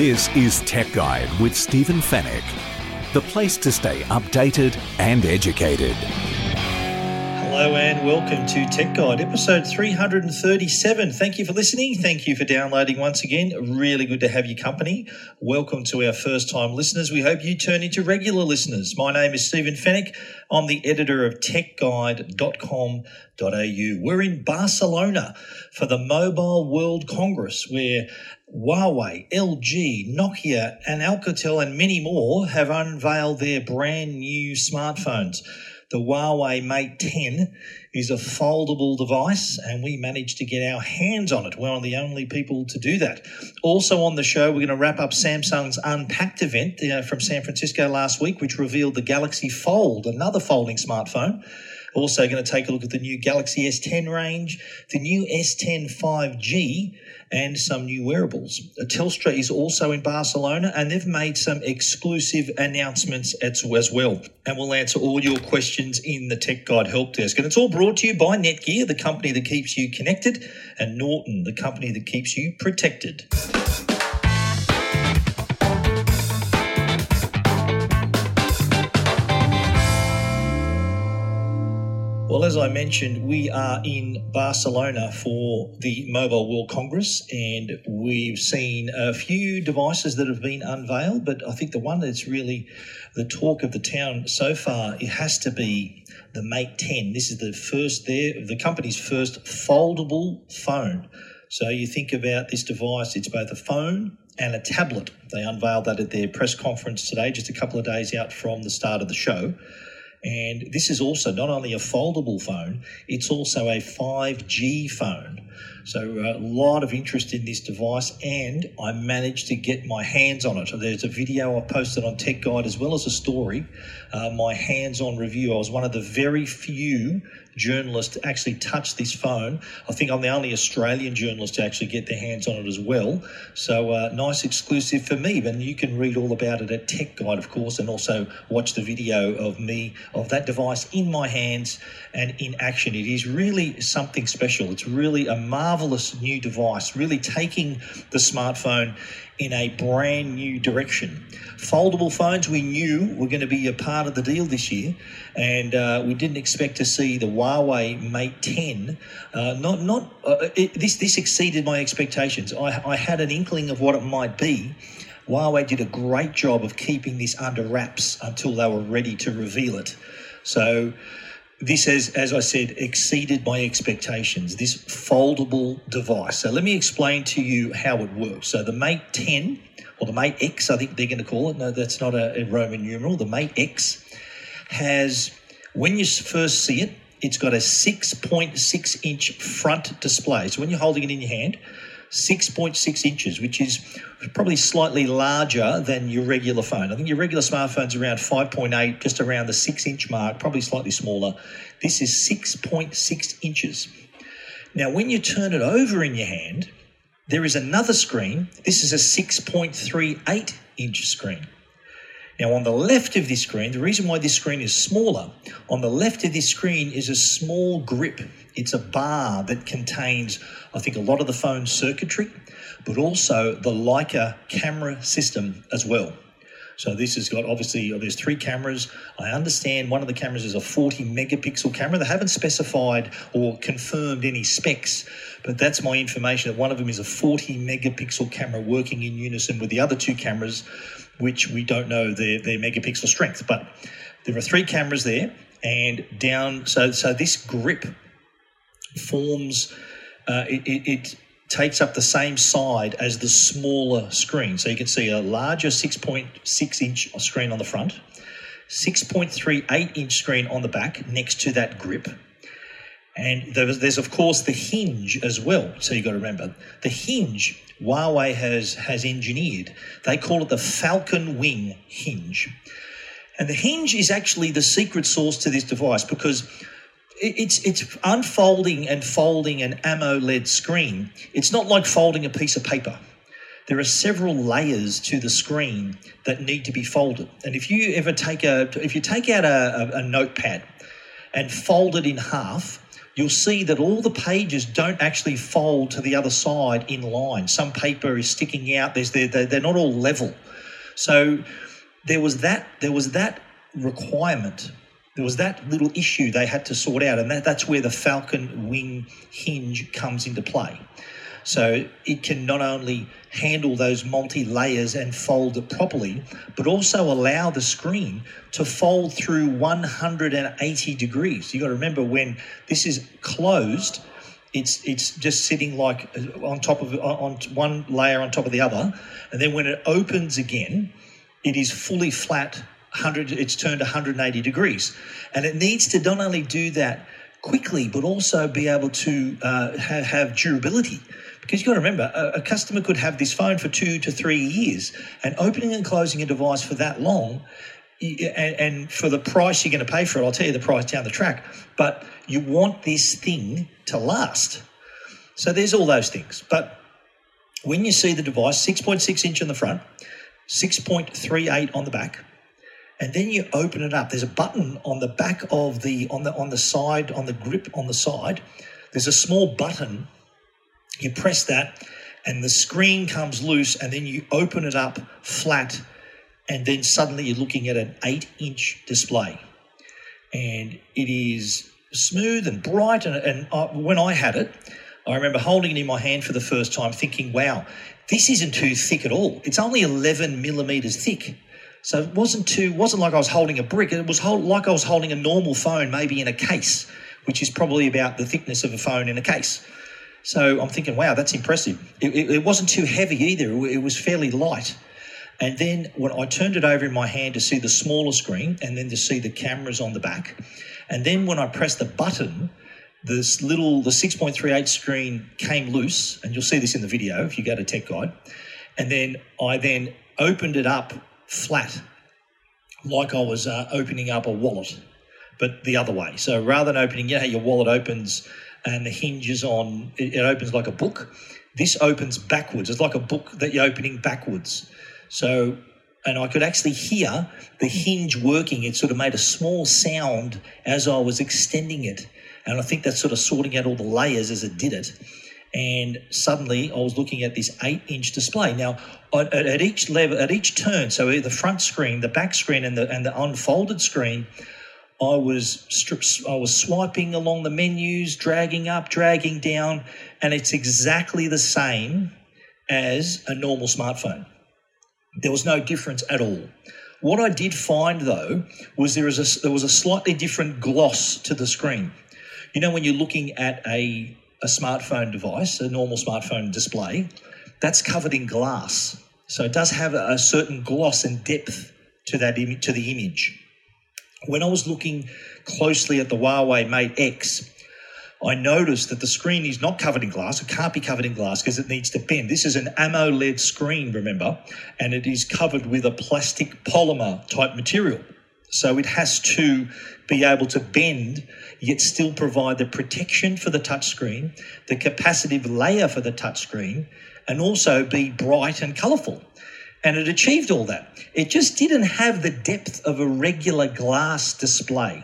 This is Tech Guide with Stephen Fenech, the place to stay updated and educated. Hello and welcome to Tech Guide, episode 337. Thank you for listening. Thank you for downloading once again. Really good to have your company. Welcome to our first time listeners. We hope you turn into regular listeners. My name is Stephen Fenech. I'm the editor of techguide.com.au. We're in Barcelona for the Mobile World Congress, where Huawei, LG, Nokia, and Alcatel, and many more have unveiled their brand new smartphones. The Huawei Mate 10 is a foldable device, and we managed to get our hands on it. We're one of the only people to do that. Also on the show, we're going to wrap up Samsung's Unpacked event uh, from San Francisco last week, which revealed the Galaxy Fold, another folding smartphone. Also, going to take a look at the new Galaxy S10 range, the new S10 5G, and some new wearables. Uh, Telstra is also in Barcelona and they've made some exclusive announcements as, well. And we'll answer all your questions in the Tech Guide Help Desk. And it's all brought to you by Netgear, the company that keeps you connected, and Norton, the company that keeps you protected. Well, as I mentioned, we are in Barcelona for the Mobile World Congress, and we've seen a few devices that have been unveiled. But I think the one that's really the talk of the town so far it has to be the Mate 10. This is the first there, the company's first foldable phone. So you think about this device; it's both a phone and a tablet. They unveiled that at their press conference today, just a couple of days out from the start of the show. And this is also not only a foldable phone, it's also a 5G phone. So a lot of interest in this device, and I managed to get my hands on it. There's a video I posted on Tech Guide as well as a story. Uh, my hands-on review. I was one of the very few journalists to actually touch this phone. I think I'm the only Australian journalist to actually get their hands on it as well. So uh, nice exclusive for me. But you can read all about it at Tech Guide, of course, and also watch the video of me of that device in my hands and in action. It is really something special. It's really a marvelous new device, really taking the smartphone in a brand new direction. Foldable phones we knew were going to be a part of the deal this year, and uh, we didn't expect to see the Huawei Mate 10. Uh, not not uh, it, this this exceeded my expectations. I, I had an inkling of what it might be. Huawei did a great job of keeping this under wraps until they were ready to reveal it. So this has, as I said, exceeded my expectations. This foldable device. So let me explain to you how it works. So the Mate 10 or the Mate X, I think they're going to call it. No, that's not a, a Roman numeral. The Mate X has, when you first see it, it's got a 6.6 inch front display. So when you're holding it in your hand, 6.6 inches, which is probably slightly larger than your regular phone. I think your regular smartphone's around 5.8, just around the 6 inch mark, probably slightly smaller. This is 6.6 inches. Now, when you turn it over in your hand, there is another screen. This is a 6.38 inch screen. Now, on the left of this screen, the reason why this screen is smaller, on the left of this screen is a small grip. It's a bar that contains, I think, a lot of the phone's circuitry, but also the Leica camera system as well. So this has got obviously there's three cameras. I understand one of the cameras is a 40 megapixel camera. They haven't specified or confirmed any specs, but that's my information that one of them is a 40 megapixel camera working in unison with the other two cameras which we don't know their, their megapixel strength. But there are three cameras there, and down. So so this grip forms. Uh, it, it, it takes up the same side as the smaller screen. So you can see a larger 6.6 inch screen on the front, 6.38 inch screen on the back next to that grip. And there's, there's, of course, the hinge as well. So you've got to remember the hinge Huawei has, has engineered. They call it the Falcon Wing hinge. And the hinge is actually the secret sauce to this device because it's it's unfolding and folding an AMOLED screen. It's not like folding a piece of paper. There are several layers to the screen that need to be folded. And if you ever take a if you take out a, a, a notepad and fold it in half, you'll see that all the pages don't actually fold to the other side in line. Some paper is sticking out. There's they're, they're not all level. So there was that there was that requirement. There was that little issue they had to sort out, and that, that's where the Falcon wing hinge comes into play. So it can not only handle those multi layers and fold it properly, but also allow the screen to fold through 180 degrees. You've got to remember when this is closed, it's it's just sitting like on top of on one layer on top of the other, and then when it opens again, it is fully flat. 100 it's turned 180 degrees, and it needs to not only do that quickly, but also be able to uh, have durability. Because you've got to remember, a, a, customer could have this phone for two to three years, and opening and closing a device for that long, and, and for the price you're going to pay for it, I'll tell you the price down the track, but you want this thing to last. So there's all those things. But when you see the device, 6.6 inch on the front, 6.38 on the back, and then you open it up. There's a button on the back of the on the on the side on the grip on the side. There's a small button you press that, and the screen comes loose, and then you open it up flat, and then suddenly you're looking at an eight inch display. And it is smooth and bright. And, and I, when I had it, I remember holding it in my hand for the first time, thinking, wow, this isn't too thick at all. It's only 11 millimeters thick. So it wasn't too, wasn't like I was holding a brick. It was hold, like I was holding a normal phone, maybe in a case, which is probably about the thickness of a phone in a case. So I'm thinking, wow, that's impressive. It, it, it wasn't too heavy either, it was fairly light. And then when I turned it over in my hand to see the smaller screen and then to see the cameras on the back. And then when I pressed the button, this little, the 6.38 screen came loose, and you'll see this in the video if you go to Tech Guide. And then I then opened it up flat, like I was uh, opening up a wallet, but the other way. So rather than opening, you know, your wallet opens and the hinges on it, it opens like a book. This opens backwards. It's like a book that you're opening backwards. So and I could actually hear the hinge working. It sort of made a small sound as I was extending it. And I think that's sort of sorting out all the layers as it did it. And suddenly I was looking at this eight inch display. Now, at, each level, at each turn, so the front screen, the back screen, and the, and the unfolded screen, I was I was swiping along the menus, dragging up, dragging down, and it's exactly the same as a normal smartphone. There was no difference at all. What I did find though was there was a there was a slightly different gloss to the screen. You know when you're looking at a a smartphone device, a normal smartphone display, that's covered in glass. So it does have a certain gloss and depth to that Im- to the image. When I was looking closely at the Huawei Mate X, I noticed that the screen is not covered in glass. It can't be covered in glass because it needs to bend. This is an AMOLED screen, remember, and it is covered with a plastic polymer type material. So it has to be able to bend, yet still provide the protection for the touchscreen, the capacitive layer for the touchscreen, and also be bright and colourful and it achieved all that. It just didn't have the depth of a regular glass display.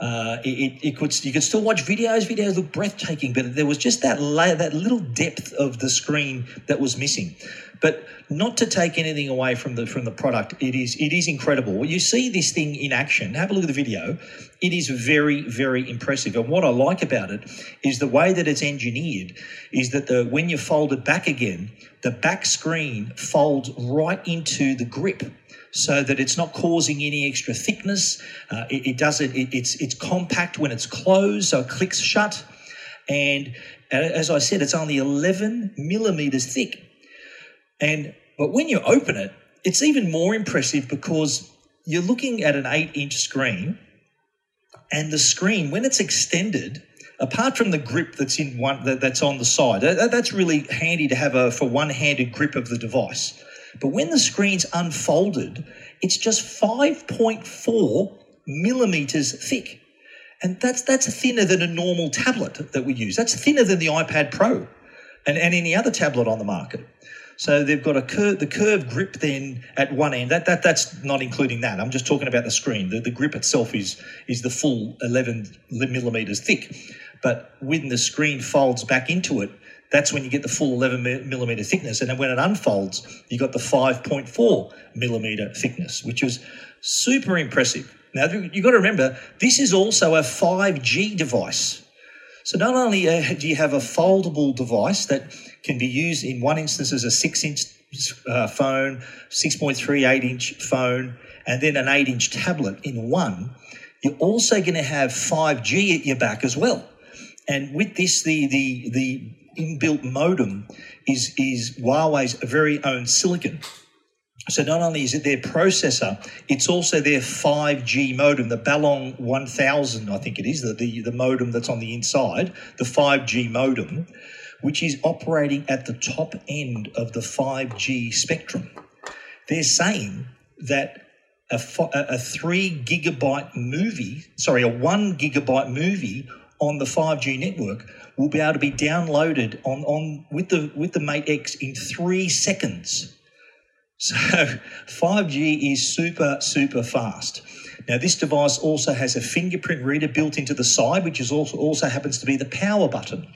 Uh, it, it, could you could still watch videos. Videos look breathtaking, but there was just that layer, that little depth of the screen that was missing. But not to take anything away from the from the product, it is it is incredible. You see this thing in action, have a look at the video. It is very very impressive. And what I like about it is the way that it's engineered. Is that the when you fold it back again, the back screen folds right into the grip so that it's not causing any extra thickness. Uh, it, it, does it, it, It's it's compact when it's closed, so it clicks shut. And as I said, it's only 11 millimeters thick. And but when you open it, it's even more impressive because you're looking at an eight inch screen, and the screen, when it's extended, apart from the grip that's in one that's on the side, that's really handy to have a for one-handed grip of the device. But when the screen's unfolded, it's just 5.4 millimeters thick. And that's that's thinner than a normal tablet that we use. That's thinner than the iPad Pro and, and any other tablet on the market. So they've got a curve, the curved grip then at one end. That, that that's not including that. I'm just talking about the screen. The, the grip itself is is the full 11 millimeters thick. But when the screen folds back into it, that's when you get the full 11 millimeter thickness. And then when it unfolds, you got the 5.4 millimeter thickness, which is super impressive. Now, you've got to remember, this is also a 5G device. So not only uh, do you have a foldable device that can be used in one instance as a six inch uh, phone, 6.3, 8 inch phone, and then an 8 inch tablet in one, you're also going to have 5G at your back as well. And with this, the, the, the inbuilt modem is, is Huawei's very own silicon. So not only is it their processor, it's also their 5G modem, the Balong 1000, I think it is, the, the, the modem that's on the inside, the 5G modem, which is operating at the top end of the 5G spectrum. They're saying that a, a three gigabyte movie, sorry, a one gigabyte movie on the 5G network will be able to be downloaded on, on with the with the Mate X in three seconds. So 5G is super, super fast. Now, this device also has a fingerprint reader built into the side, which is also, also happens to be the power button.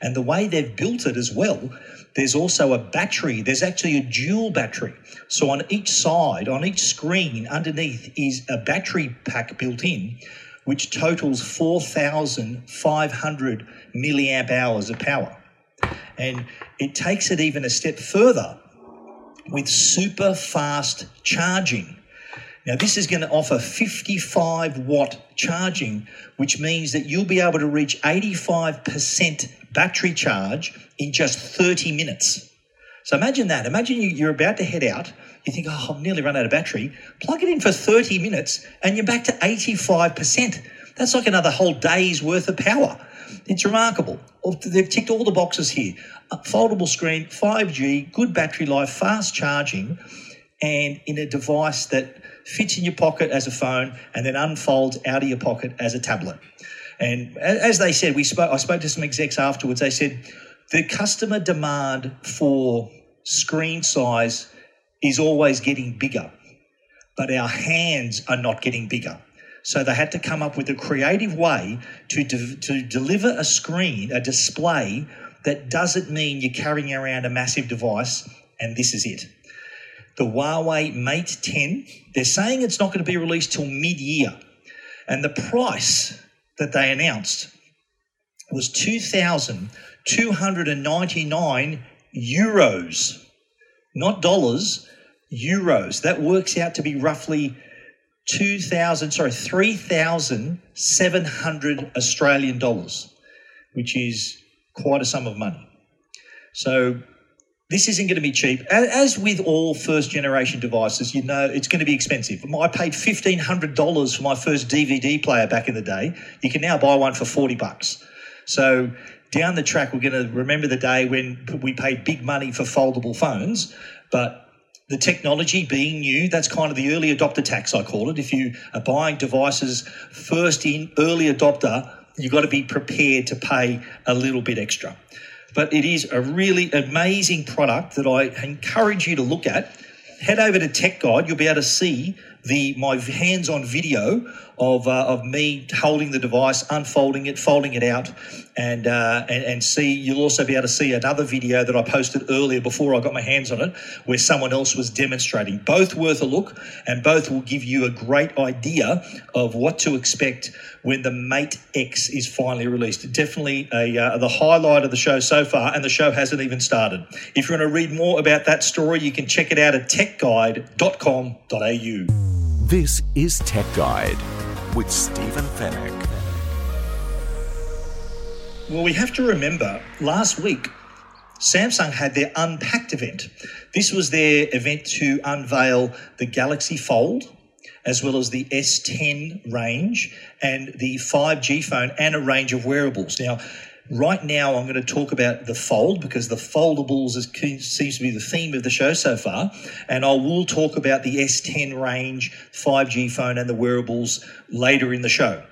And the way they've built it as well, there's also a battery. There's actually a dual battery. So on each side, on each screen underneath is a battery pack built in, which totals 4,500 milliamp hours of power. And it takes it even a step further with super fast charging. Now, this is going to offer 55 watt charging, which means that you'll be able to reach 85% battery charge in just 30 minutes. So imagine that. Imagine you're about to head out. You think, oh, I've nearly run out of battery. Plug it in for 30 minutes and you're back to 85%. That's like another whole day's worth of power. It's remarkable. They've ticked all the boxes here. Uh, foldable screen, 5G, good battery life, fast charging, and in a device that fits in your pocket as a phone and then unfolds out of your pocket as a tablet. And as they said, we spoke. I spoke to some execs afterwards. They said the customer demand for screen size is always getting bigger, but our hands are not getting bigger. So they had to come up with a creative way to, de- to deliver a screen, a display that doesn't mean you're carrying around a massive device and this is it. The Huawei Mate 10, they're saying it's not going to be released till mid year. And the price that they announced was 2,299 euros, not dollars, euros. That works out to be roughly 2,000, sorry, 3,700 Australian dollars, which is quite a sum of money. So this isn't going to be cheap. As with all first generation devices, you know it's going to be expensive. I paid $1,500 for my first DVD player back in the day. You can now buy one for 40 bucks. So down the track, we're going to remember the day when we paid big money for foldable phones, but the technology being new, that's kind of the early adopter tax, I call it. If you are buying devices first in, early adopter, you've got to be prepared to pay a little bit extra. But it is a really amazing product that I encourage you to look at. Head over to Tech Guide, you'll be able to see the my hands-on video of, uh, of me holding the device, unfolding it, folding it out, and, uh, and and see. You'll also be able to see another video that I posted earlier before I got my hands on it, where someone else was demonstrating. Both worth a look, and both will give you a great idea of what to expect when the Mate X is finally released. Definitely a uh, the highlight of the show so far, and the show hasn't even started. If you want to read more about that story, you can check it out at techguide.com.au. This is Tech Guide with Stephen Fenech. Well, we have to remember last week, Samsung had their Unpacked event. This was their event to unveil the Galaxy Fold, as well as the S10 range and the 5G phone and a range of wearables. Now, Right now, I'm going to talk about the fold because the foldables is, seems to be the theme of the show so far. And I will talk about the S10 range, 5G phone, and the wearables later in the show.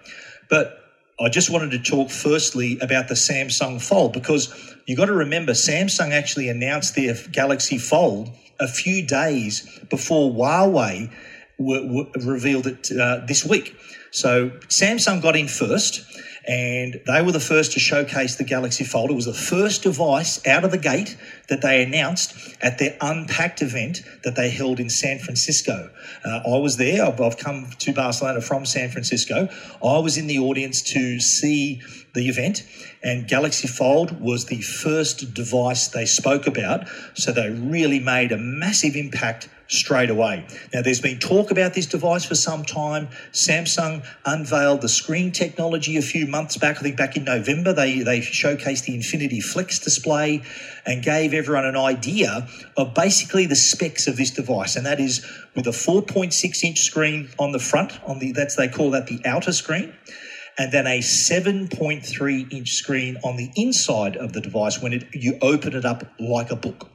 But I just wanted to talk firstly about the Samsung Fold because you got to remember Samsung actually announced their Galaxy Fold a few days before Huawei revealed it uh, this week. So Samsung got in first and they were the first to showcase the Galaxy Fold. It was the first device out of the gate that they announced at their Unpacked event that they held in San Francisco. Uh, I was there. I've, I've come to Barcelona from San Francisco. I was in the audience to see the event, and Galaxy Fold was the first device they spoke about. So they really made a massive impact straight away. Now, there's been talk about this device for some time. Samsung unveiled the screen technology a few months back. I think back in November, they, they showcased the Infinity Flex display and gave everyone an idea of basically the specs of this device. And that is with a 4.6 inch screen on the front, on the that's they call that the outer screen and then a 7.3 inch screen on the inside of the device when it, you open it up like a book.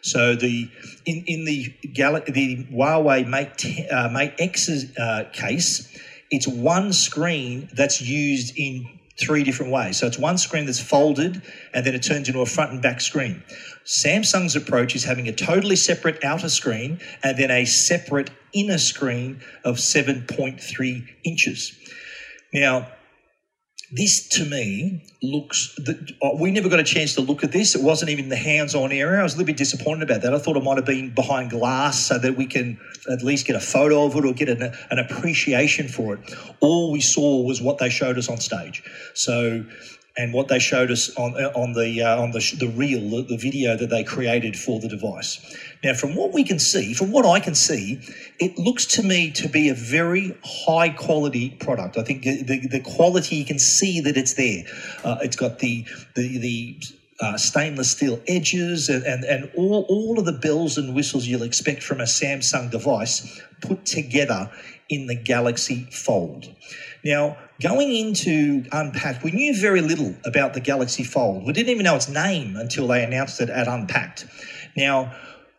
So the in in the Gal- the Huawei Mate uh, Mate X's uh, case, it's one screen that's used in three different ways. So it's one screen that's folded and then it turns into a front and back screen. Samsung's approach is having a totally separate outer screen and then a separate inner screen of 7.3 inches. Now, this to me looks uh, we never got a chance to look at this. It wasn't even the hands-on area. I was a little bit disappointed about that. I thought it might have been behind glass so that we can at least get a photo of it or get an, an appreciation for it. All we saw was what they showed us on stage. So and what they showed us on on the uh, on the the reel, the, the, video that they created for the device. Now, from what we can see, from what I can see, it looks to me to be a very high quality product. I think the, the, the quality you can see that it's there. Uh, it's got the the the uh, stainless steel edges and, and, and all, all of the bells and whistles you'll expect from a Samsung device put together in the Galaxy Fold. Now, going into Unpacked, we knew very little about the Galaxy Fold. We didn't even know its name until they announced it at Unpacked. Now,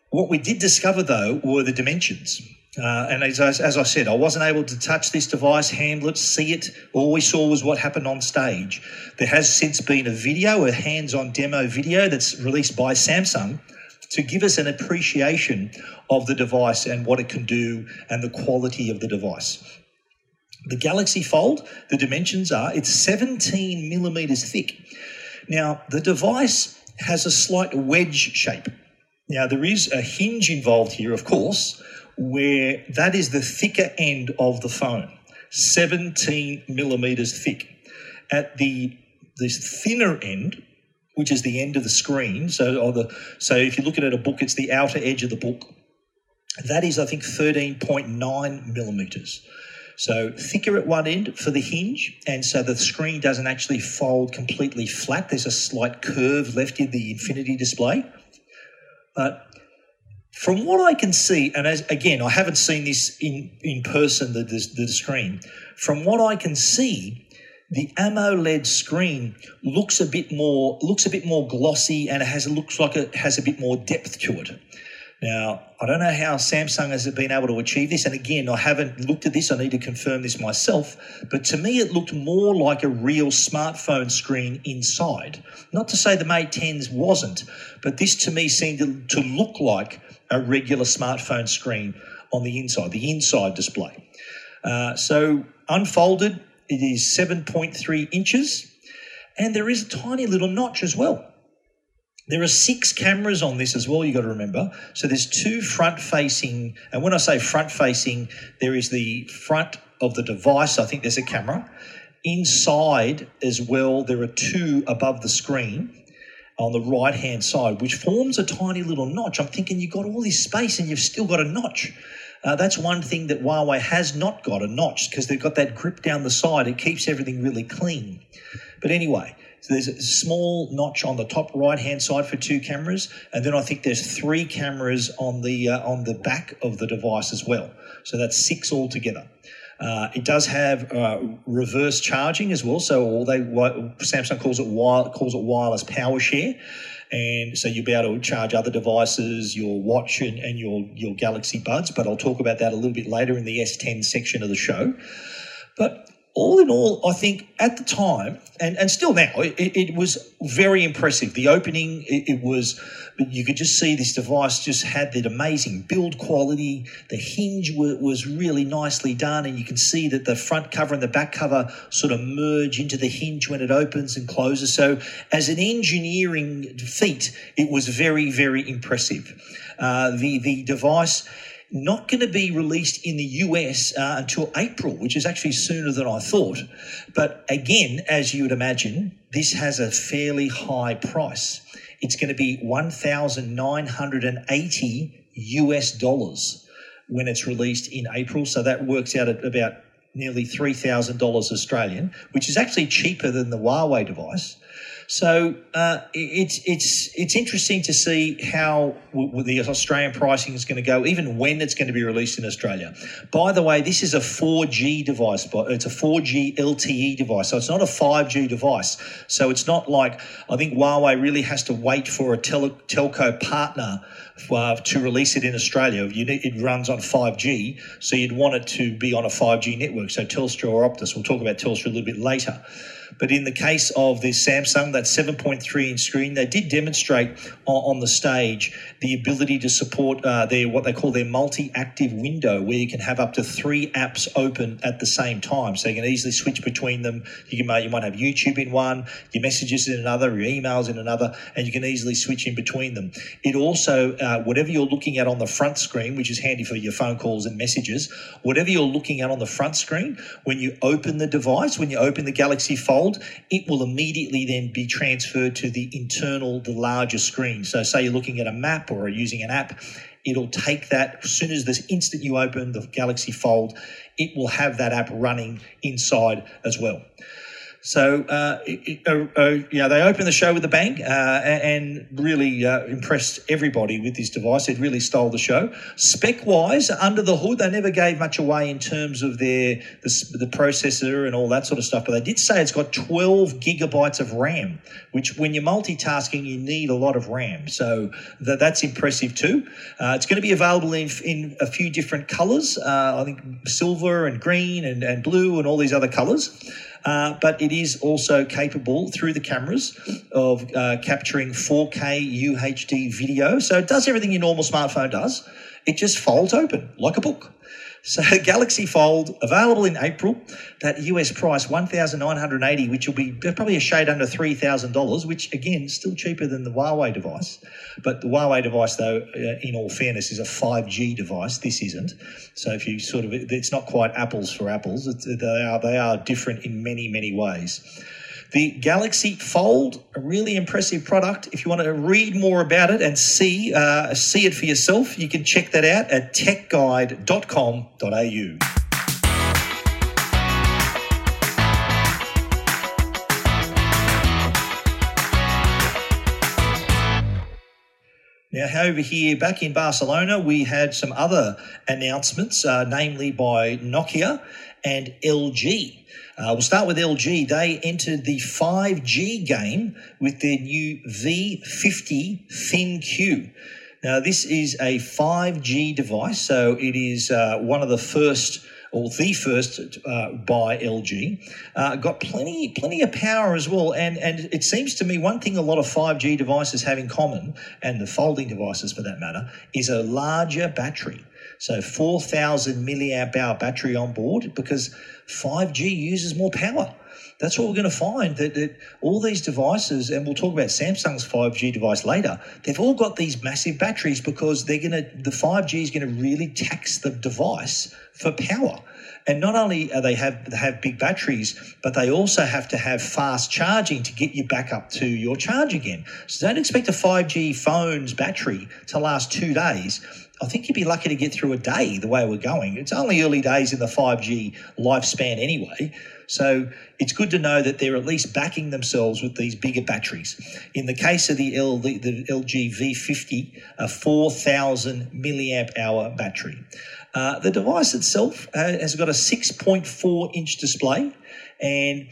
what we did discover though were the dimensions. Uh, and as, as, I said, I wasn't able to touch this device, handle it, see it. All we saw was what happened on stage. There has since been a video, a hands on demo video that's released by Samsung to give us an appreciation of the device and what it can do and the quality of the device. The Galaxy Fold, the dimensions are it's 17 millimeters thick. Now, the device has a slight wedge shape. Now, there is a hinge involved here, of course, where that is the thicker end of the phone, 17 millimeters thick. At the this thinner end, which is the end of the screen, so or the so if you look at a book, it's the outer edge of the book. That is, I think, 13.9 millimeters. So thicker at one end for the hinge, and so the screen doesn't actually fold completely flat. There's a slight curve left in the infinity display. But from what I can see, and as again, I haven't seen this in, in person, the, the, the screen. From what I can see, the AMOLED screen looks a bit more looks a bit more glossy and it has looks like it has a bit more depth to it. Now, I don't know how Samsung has been able to achieve this. And again, I haven't looked at this. I need to confirm this myself. But to me, it looked more like a real smartphone screen inside. Not to say the Mate 10s wasn't, but this to me seemed to, to look like a regular smartphone screen on the inside, the inside display. Uh, so unfolded, it is 7.3 inches. And there is a tiny little notch as well. There are six cameras on this as well, you've got to remember. So there's two front facing, and when I say front facing, there is the front of the device, I think there's a camera. Inside as well, there are two above the screen on the right hand side, which forms a tiny little notch. I'm thinking you've got all this space and you've still got a notch. Uh, that's one thing that Huawei has not got a notch because they've got that grip down the side. It keeps everything really clean. But anyway, so there's a small notch on the top right hand side for two cameras, and then I think there's three cameras on the uh, on the back of the device as well. So that's six altogether. Uh, it does have uh, reverse charging as well. So all they Samsung calls it calls it wireless power share, and so you'll be able to charge other devices, your watch and, and your your Galaxy Buds. But I'll talk about that a little bit later in the S10 section of the show. But all in all, I think at the time, and, and still now, it, it was very impressive. The opening, it, it, was, you could just see this device just had that amazing build quality. The hinge was, was really nicely done, and you can see that the front cover and the back cover sort of merge into the hinge when it opens and closes. So, as an engineering feat, it was very, very impressive. Uh, the, the device not going to be released in the US uh, until April, which is actually sooner than I thought. But again, as you would imagine, this has a fairly high price. It's going to be 1,980 US dollars when it's released in April. So that works out at about nearly $3,000 Australian, which is actually cheaper than the Huawei device. So uh, it's it's it's interesting to see how w- the Australian pricing is going to go, even when it's going to be released in Australia. By the way, this is a 4G device, but it's a 4G LTE device, so it's not a 5G device. So it's not like I think Huawei really has to wait for a telco partner. Uh, to release it in Australia, need, it runs on 5G, so you'd want it to be on a 5G network. So Telstra or Optus. We'll talk about Telstra a little bit later. But in the case of the Samsung, that 7.3 inch screen, they did demonstrate on, on the stage the ability to support uh, their what they call their multi-active window, where you can have up to three apps open at the same time. So you can easily switch between them. You can you might have YouTube in one, your messages in another, your emails in another, and you can easily switch in between them. It also, uh, whatever you're looking at on the front screen, which is handy for your phone calls and messages, whatever you're looking at on the front screen, when you open the device, when you open the Galaxy Fold it will immediately then be transferred to the internal, the larger screen. So, say you're looking at a map or using an app, it'll take that as soon as this instant you open the Galaxy Fold, it will have that app running inside as well. So, uh, it, uh, uh, yeah, they opened the show with a bang uh, and really uh, impressed everybody with this device. It really stole the show. Spec wise, under the hood, they never gave much away in terms of their the, the, processor and all that sort of stuff. But they did say it's got 12 gigabytes of RAM, which when you're multitasking, you need a lot of RAM. So that, that's impressive too. It's going to be available in, in a few different colors. I think silver and green and, and blue and all these other colors. Uh, but it is also capable through the cameras of uh, capturing 4K UHD video. So it does everything your normal smartphone does. It just folds open like a book. So Galaxy Fold available in April. That US price one thousand nine hundred eighty, which will be probably a shade under three thousand dollars, which again still cheaper than the Huawei device. But the Huawei device, though, uh, in all fairness, is a five G device. This isn't. So if you sort of, it's not quite apples for apples. It's, they are they are different in many many ways. The Galaxy Fold, a really impressive product. If you want to read more about it and see uh, see it for yourself, you can check that out at techguide.com.au. Now, over here back in Barcelona, we had some other announcements, uh, namely by Nokia and LG. Uh, we'll start with LG. They entered the 5G game with their new V50 ThinQ. Now, this is a 5G device, so it is uh, one of the first or the first uh, by LG, uh, got plenty plenty of power as well. And and it seems to me one thing a lot of 5G devices have in common, and the folding devices for that matter, is a larger battery. So 4,000 milliamp hour battery on board because 5G uses more power. That's what we're going to find that, that all these devices, and we'll talk about Samsung's 5G device later, they've all got these massive batteries because they're going to, the 5G is going to really tax the device for power. And not only are they have have big batteries, but they also have to have fast charging to get you back up to your charge again. So don't expect a 5G phone's battery to last two days. I think you'd be lucky to get through a day the way we're going. It's only early days in the 5G lifespan anyway. So it's good to know that they're at least backing themselves with these bigger batteries. In the case of the, L, the, the LG V50, a 4,000 milliamp hour battery. Uh, the device itself uh, has got a 6.4 inch display and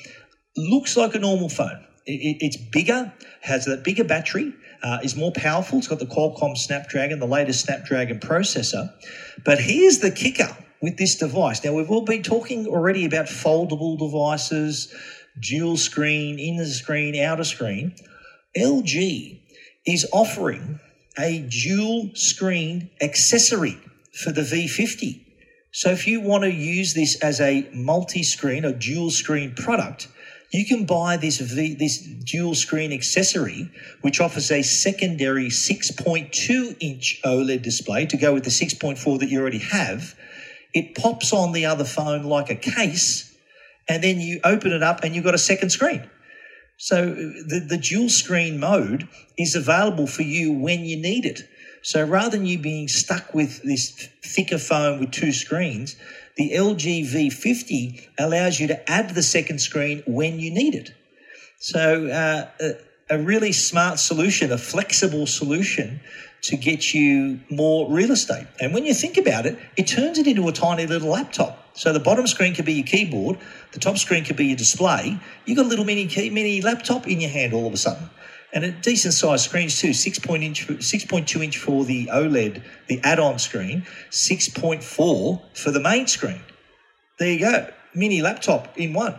looks like a normal phone. It, it, it's bigger, has a bigger battery, uh, is more powerful. It's got the Qualcomm Snapdragon, the latest Snapdragon processor. But here's the kicker with this device. Now, we've all been talking already about foldable devices, dual screen, inner screen, outer screen. LG is offering a dual screen accessory for the V50. So if you want to use this as a multi-screen or dual screen product, you can buy this v, this dual screen accessory, which offers a secondary 6.2 inch OLED display to go with the 6.4 that you already have. It pops on the other phone like a case, and then you open it up and you've got a second screen. So the, the dual screen mode is available for you when you need it. So rather than you being stuck with this thicker phone with two screens, the LG V50 allows you to add the second screen when you need it. So uh, a, a really smart solution, a flexible solution to get you more real estate. And when you think about it, it turns it into a tiny little laptop. So the bottom screen could be your keyboard, the top screen could be your display. You've got a little mini key, mini laptop in your hand all of a sudden. And a decent sized screens too, 6.2 inch, 6.2 inch for the OLED, the add-on screen, 6.4 for the main screen. There you go, mini laptop in one.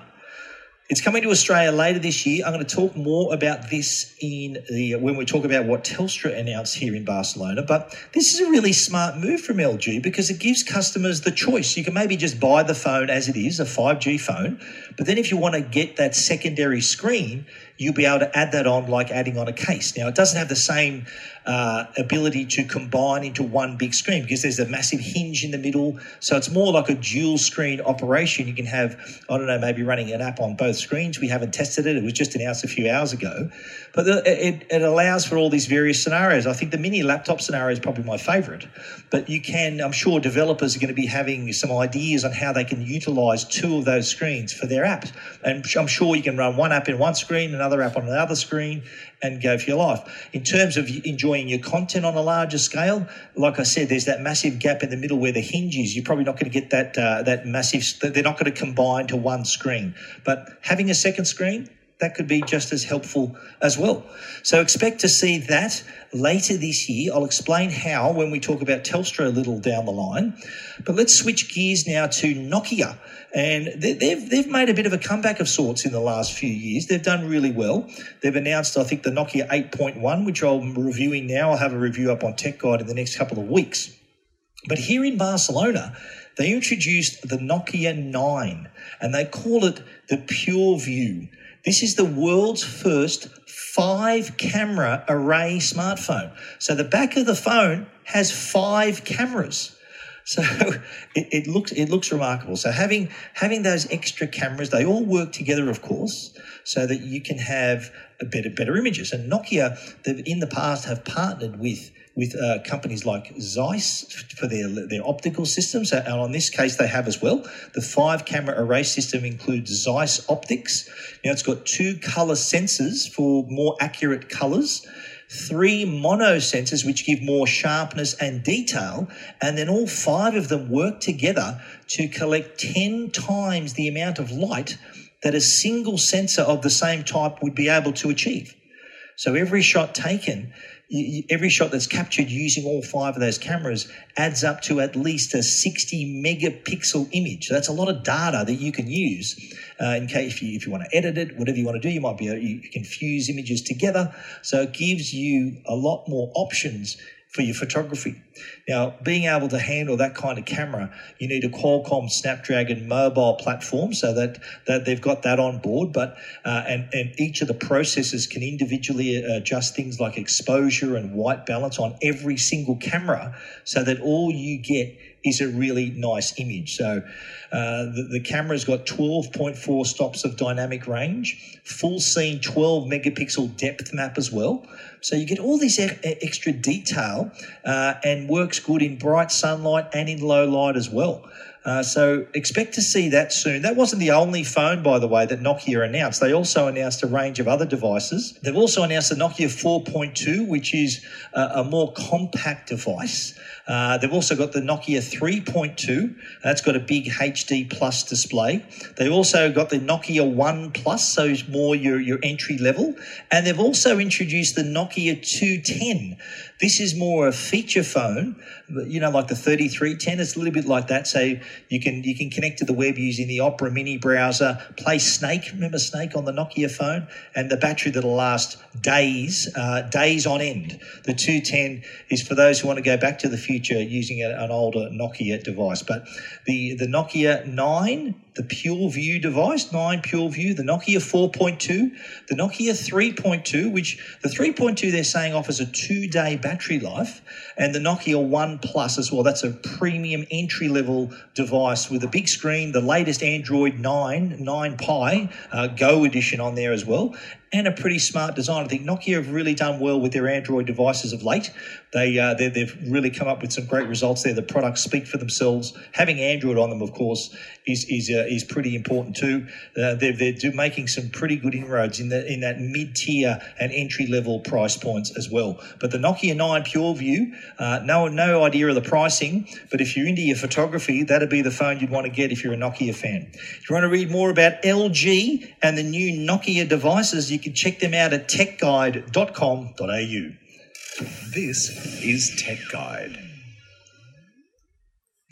It's coming to Australia later this year. I'm going to talk more about this in the when we talk about what Telstra announced here in Barcelona. But this is a really smart move from LG because it gives customers the choice. You can maybe just buy the phone as it is, a 5G phone, but then if you want to get that secondary screen, you'll be able to add that on like adding on a case. Now, it doesn't have the same uh, ability to combine into one big screen because there's a massive hinge in the middle. So it's more like a dual screen operation. You can have, I don't know, maybe running an app on both screens. We haven't tested it. It was just announced a few hours ago. But the, it, it allows for all these various scenarios. I think the mini laptop scenario is probably my favorite. But you can, I'm sure developers are going to be having some ideas on how they can utilize two of those screens for their apps. And I'm sure you can run one app in one screen, another app on another screen, and go for your life. In terms of enjoying your content on a larger scale, like I said, there's that massive gap in the middle where the hinge is. You're probably not going to get that uh, that massive. They're not going to combine to one screen. But having a second screen, that could be just as helpful as well. So expect to see that later this year. I'll explain how when we talk about Telstra a little down the line. But let's switch gears now to Nokia. And they've, they've made a bit of a comeback of sorts in the last few years. They've done really well. They've announced, I think, the Nokia 8.1, which I'm reviewing now. I'll have a review up on Tech Guide in the next couple of weeks. But here in Barcelona, they introduced the Nokia 9 and they call it the PureView. This is the world's first five camera array smartphone. So the back of the phone has five cameras. So it, it, looks it looks remarkable. So having having those extra cameras, they all work together, of course, so that you can have a better better images. And Nokia, in the past, have partnered with with uh, companies like Zeiss for their their optical systems. And on this case, they have as well. The five camera array system includes Zeiss optics. Now, it's got two color sensors for more accurate colors. Three mono sensors, which give more sharpness and detail, and then all five of them work together to collect 10 times the amount of light that a single sensor of the same type would be able to achieve. So every shot taken every shot that's captured using all five of those cameras adds up to at least a 60 megapixel image. So that's a lot of data that you can use uh, in case if you, if you want to edit it, whatever you want to do. You might be able, you can fuse images together. So it gives you a lot more options for your photography. Now, being able to handle that kind of camera, you need a Qualcomm Snapdragon mobile platform so that, that they've got that on board. But uh, and and each of the processors can individually adjust things like exposure and white balance on every single camera, so that all you get is a really nice image. So uh, the, the camera's got 12.4 stops of dynamic range, full scene 12 megapixel depth map as well. So you get all this e- extra detail uh, and works good in bright sunlight and in low light as well. Uh, so expect to see that soon. That wasn't the only phone, by the way, that Nokia announced. They also announced a range of other devices. They've also announced the Nokia 4.2, which is a, a more compact device. Uh, they've also got the Nokia 3.2. That's got a big HD plus display. They've also got the Nokia 1 Plus, so it's more your, your entry level. And they've also introduced the Nokia 210. This is more a feature phone, you know, like the 3310. It's a little bit like that. So You can you can connect to the web using the Opera Mini browser. Play Snake. Remember Snake on the Nokia phone, and the battery that'll last days, uh, days on end. The 210 is for those who want to go back to the future using an older Nokia device. But the the Nokia 9 the PureView device, 9 PureView, the Nokia 4.2, the Nokia 3.2, which the 3.2 they're saying offers a two day battery life, and the Nokia One Plus as well. That's a premium entry level device with a big screen, the latest Android 9, 9 Pie uh, Go edition on there as well, and a pretty smart design. I think Nokia have really done well with their Android devices of late. They, uh, they have really come up with some great results there. The products speak for themselves. Having Android on them, of course, is is uh, is pretty important too. Uh, they're they're do, making some pretty good inroads in the in that mid tier and entry level price points as well. But the Nokia 9 PureView, uh, no no idea of the pricing, but if you're into your photography, that'd be the phone you'd want to get if you're a Nokia fan. If you want to read more about LG and the new Nokia devices, you can check them out at techguide.com.au. This is Tech Guide.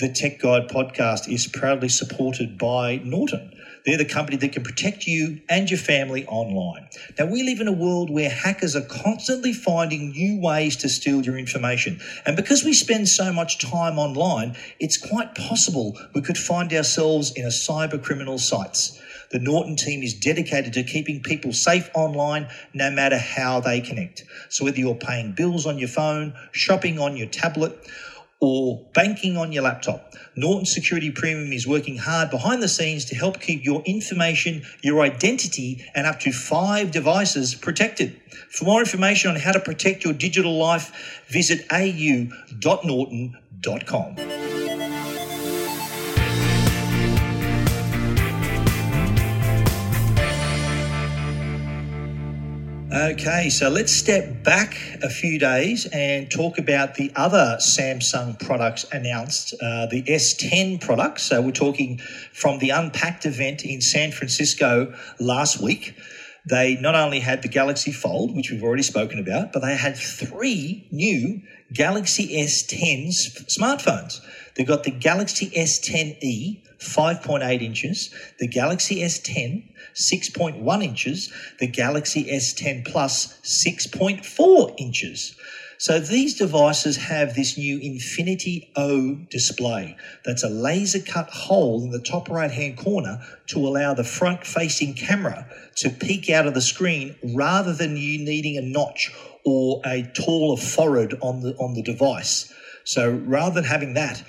The Tech Guide podcast is proudly supported by Norton. They're the company that can protect you and your family online. Now, we live in a world where hackers are constantly finding new ways to steal your information. And because we spend so much time online, it's quite possible we could find ourselves in a cyber criminal sites. The Norton team is dedicated to keeping people safe online no matter how they connect. So whether you're paying bills on your phone, shopping on your tablet, or banking on your laptop. Norton Security Premium is working hard behind the scenes to help keep your information, your identity, and up to five devices protected. For more information on how to protect your digital life, visit au.norton.com. Okay, so let's step back a few days and talk about the other Samsung products announced, uh, the S10 products. So we're talking from the Unpacked event in San Francisco last week. They not only had the Galaxy Fold, which we've already spoken about, but they had three new Galaxy S10 smartphones. They've got the Galaxy S10e, 5.8 inches, the Galaxy S10, 6.1 inches, the Galaxy S10 Plus, 6.4 inches. So these devices have this new Infinity O display. That's a laser cut hole in the top right hand corner to allow the front facing camera to peek out of the screen rather than you needing a notch or a taller forehead on the on the device. So rather than having that,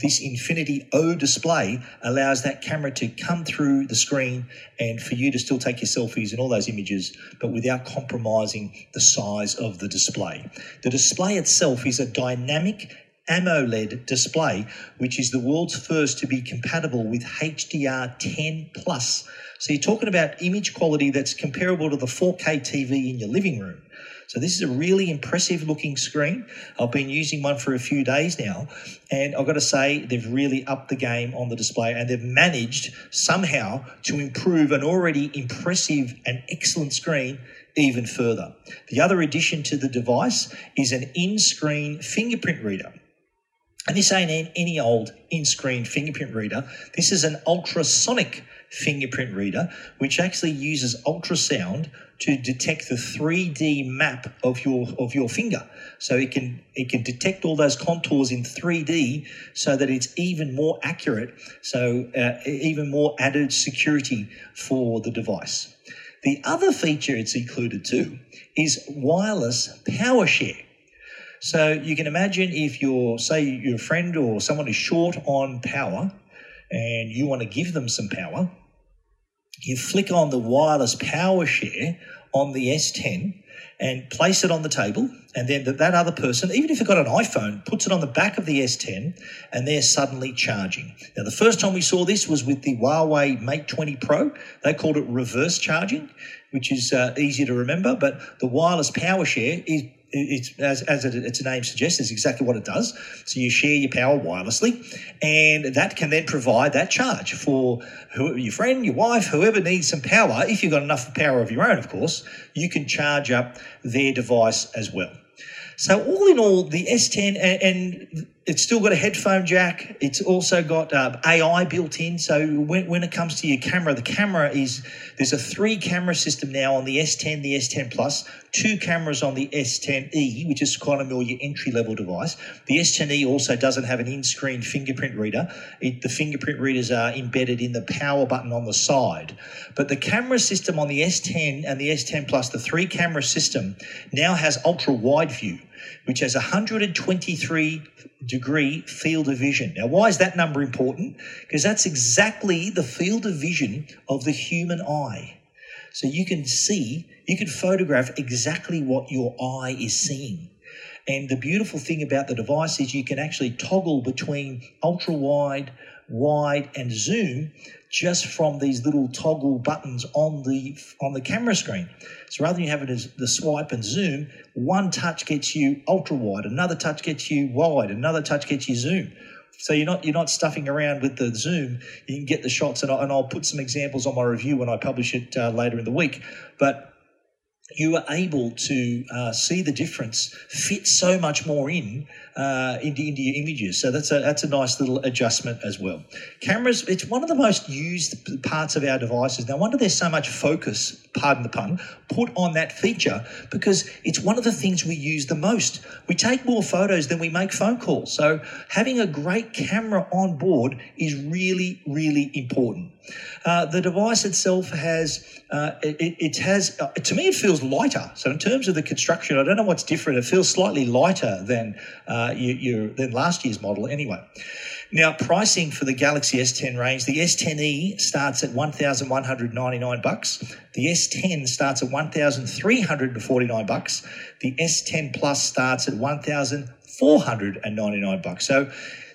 this Infinity O display allows that camera to come through the screen and for you to still take your selfies and all those images, but without compromising the size of the display. The display itself is a dynamic AMOLED display, which is the world's first to be compatible with HDR10 plus. So you're talking about image quality that's comparable to the 4K TV in your living room. So this is a really impressive looking screen. I've been using one for a few days now, and I've got to say they've really upped the game on the display, and they've managed somehow to improve an already impressive and excellent screen even further. The other addition to the device is an in-screen fingerprint reader. And this ain't any old in-screen fingerprint reader. This is an ultrasonic fingerprint reader, which actually uses ultrasound to detect the 3D map of your of your finger. So it can it can detect all those contours in 3D, so that it's even more accurate. So uh, even more added security for the device. The other feature it's included too is wireless power share. So you can imagine if you're say your friend or someone is short on power and you want to give them some power, you flick on the wireless power share on the S10 and place it on the table. And then that other person, even if they've got an iPhone, puts it on the back of the S10 and they're suddenly charging. Now, the first time we saw this was with the Huawei Mate 20 Pro. They called it reverse charging, which is uh, easy to remember. But the wireless power share is it's as, as it, its name suggests, is exactly what it does. So you share your power wirelessly, and that can then provide that charge for whoever, your friend, your wife, whoever needs some power. If you've got enough power of your own, of course, you can charge up their device as well. So all in all, the S10 and, and it's still got a headphone jack. It's also got uh, AI built in. So when, when it comes to your camera, the camera is there's a three camera system now on the S10, the S10 Plus, two cameras on the S10e, which is kind of more your entry level device. The S10e also doesn't have an in-screen fingerprint reader. It, the fingerprint readers are embedded in the power button on the side. But the camera system on the S10 and the S10 Plus, the three camera system, now has ultra wide view which has 123 degree field of vision. Now, why is that number important? Because that's exactly the field of vision of the human eye. So you can see, you can photograph exactly what your eye is seeing. And the beautiful thing about the device is you can actually toggle between ultra wide, wide, and zoom just from these little toggle buttons on the on the camera screen. So rather than you have it as the swipe and zoom, one touch gets you ultra wide, another touch gets you wide, another touch gets you zoom. So you're not you're not stuffing around with the zoom. You can get the shots, and, I, and I'll put some examples on my review when I publish it uh, later in the week. But you are able to uh, see the difference, fit so much more in uh, into, into your images. So that's a that's a nice little adjustment as well. Cameras, it's one of the most used parts of our devices. No wonder there's so much focus, pardon the pun, put on that feature because it's one of the things we use the most. We take more photos than we make phone calls. So having a great camera on board is really, really important. Uh, the device itself has uh, it, it, has uh, to me it feels lighter. So in terms of the construction, I don't know what's different. It feels slightly lighter than uh, you, you, than last year's model anyway. Now, pricing for the Galaxy S10 range, the S10e starts at 1,199 bucks. The S10 starts at 1,349 bucks. The S10 Plus starts at 1,499 bucks. So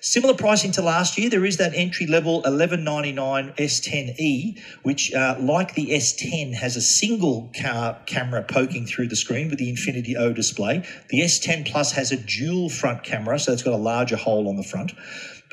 Similar pricing to last year. There is that entry level 1199 S10e, which, uh, like the S10, has a single car camera poking through the screen with the Infinity O display. The S10 Plus has a dual front camera, so it's got a larger hole on the front.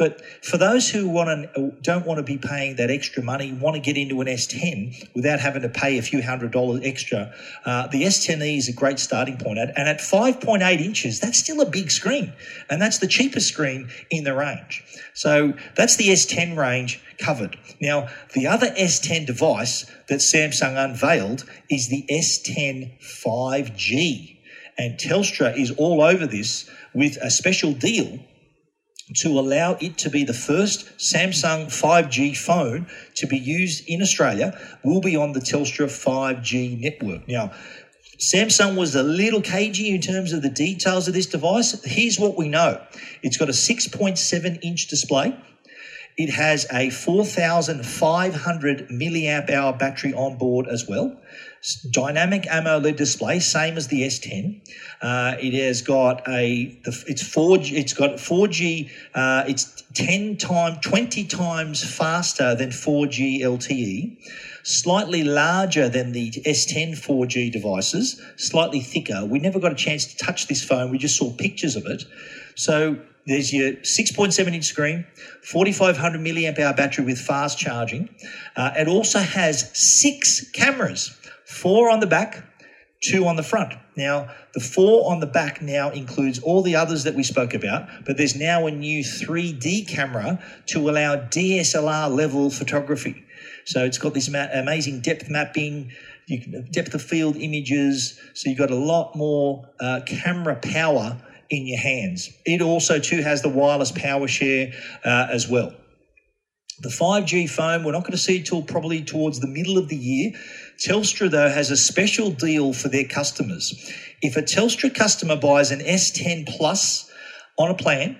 But for those who want to, don't want to be paying that extra money, want to get into an S10 without having to pay a few hundred dollars extra, uh, the S10e is a great starting point. And at 5.8 inches, that's still a big screen. And that's the cheapest screen in the range. So that's the S10 range covered. Now, the other S10 device that Samsung unveiled is the S10 5G. And Telstra is all over this with a special deal to allow it to be the first Samsung 5G phone to be used in Australia will be on the Telstra 5G network. Now, Samsung was a little cagey in terms of the details of this device. Here's what we know it's got a 6.7 inch display. It has a 4,500 milliamp hour battery on board as well dynamic AMOLED display, same as the S10. Uh, it has got a it's four it's got 4G. Uh, it's 10 times 20 times faster than 4G LTE. Slightly larger than the S10 4G devices, slightly thicker. We never got a chance to touch this phone. We just saw pictures of it. So there's your 6.7 inch screen, 4500 milliamp hour battery with fast charging. Uh, it also has six cameras four on the back, two on the front. Now, the four on the back now includes all the others that we spoke about, but there's now a new 3D camera to allow DSLR level photography. So it's got this amazing depth mapping, depth of field images. So you've got a lot more uh, camera power in your hands. It also too has the wireless power share uh, as well. The 5G phone, we're not going to see till probably towards the middle of the year. Telstra, though, has a special deal for their customers. If a Telstra customer buys an S10 Plus on a plan,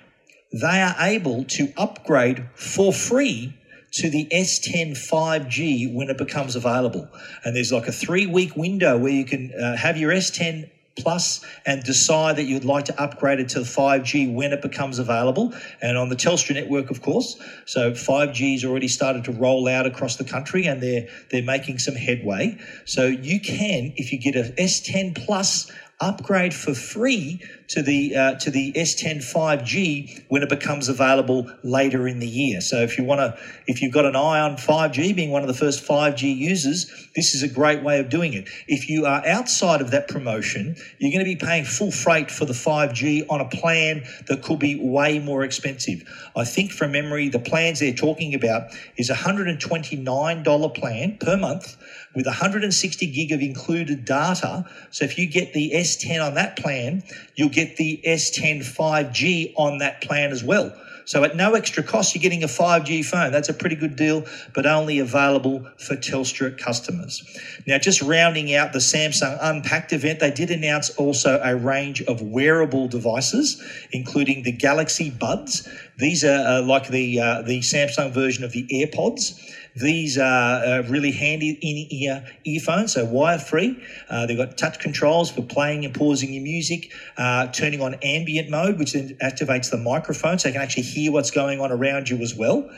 they are able to upgrade for free to the S10 5G when it becomes available. And there's like a three week window where you can uh, have your S10 Plus and decide that you'd like to upgrade it to 5G when it becomes available. And on the Telstra network, of course. So 5G's already started to roll out across the country and they're, they're making some headway. So you can, if you get a S10 Plus upgrade for free to the uh, to the S10 5G when it becomes available later in the year. So if you want to, if you've got an eye on 5G, being one of the first 5G users, this is a great way of doing it. If you are outside of that promotion, you're going to be paying full freight for the 5G on a plan that could be way more expensive. I think from memory, the plans they're talking about is a $129 plan per month with 160 gig of included data. So if you get the S10 on that plan, you'll get the S10 5G on that plan as well. So at no extra cost, you're getting a 5G phone. That's a pretty good deal, but only available for Telstra customers. Now, just rounding out the Samsung Unpacked event, they did announce also a range of wearable devices, including the Galaxy Buds. These are uh, like the uh, the Samsung version of the AirPods. These are uh, really handy in-ear earphones, so wire-free. Uh, they've got touch controls for playing and pausing your music, uh, turning on ambient mode, which then activates the microphone, so you can actually hear what's going on around you as well.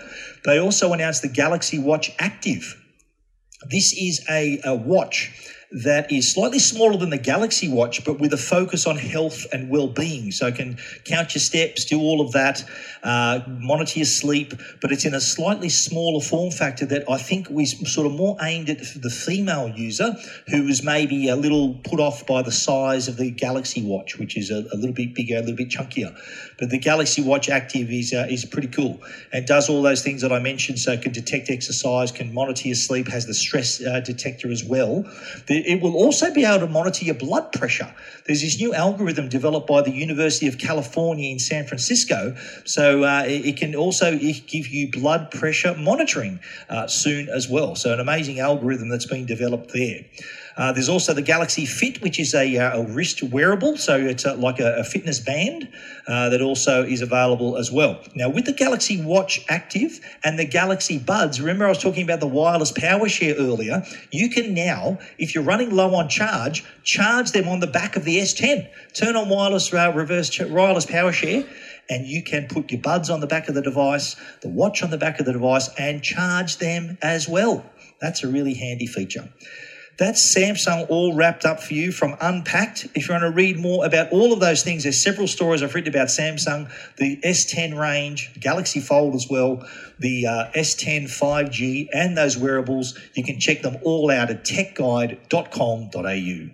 They also announced the Galaxy Watch Active. This is a, a watch that is slightly smaller than the Galaxy Watch, but with a focus on health and well-being. So it can count your steps, do all of that, uh, monitor your sleep, but it's in a slightly smaller form factor that I think was sort of more aimed at the female user who was maybe a little put off by the size of the Galaxy Watch, which is a, a little bit bigger, a little bit chunkier. But the Galaxy Watch Active is uh, is pretty cool and does all those things that I mentioned. So it can detect exercise, can monitor your sleep, has the stress uh, detector as well. It will also be able to monitor your blood pressure. There's this new algorithm developed by the University of California in San Francisco. So uh, it, can also give you blood pressure monitoring uh, soon as well. So an amazing algorithm that's been developed there. Uh, there's also the Galaxy Fit, which is a, uh, a wrist wearable, so it's a, like a, a, fitness band uh, that also is available as well. Now, with the Galaxy Watch Active and the Galaxy Buds, remember I was talking about the wireless power share earlier. You can now, if you're running low on charge, charge them on the back of the S10. Turn on wireless uh, reverse wireless power share and you can put your buds on the back of the device, the watch on the back of the device, and charge them as well. That's a really handy feature. That's Samsung all wrapped up for you from Unpacked. If you want to read more about all of those things, there's several stories I've written about Samsung, the S10 range, Galaxy Fold as well, the uh, S10 5G, and those wearables. You can check them all out at techguide.com.au.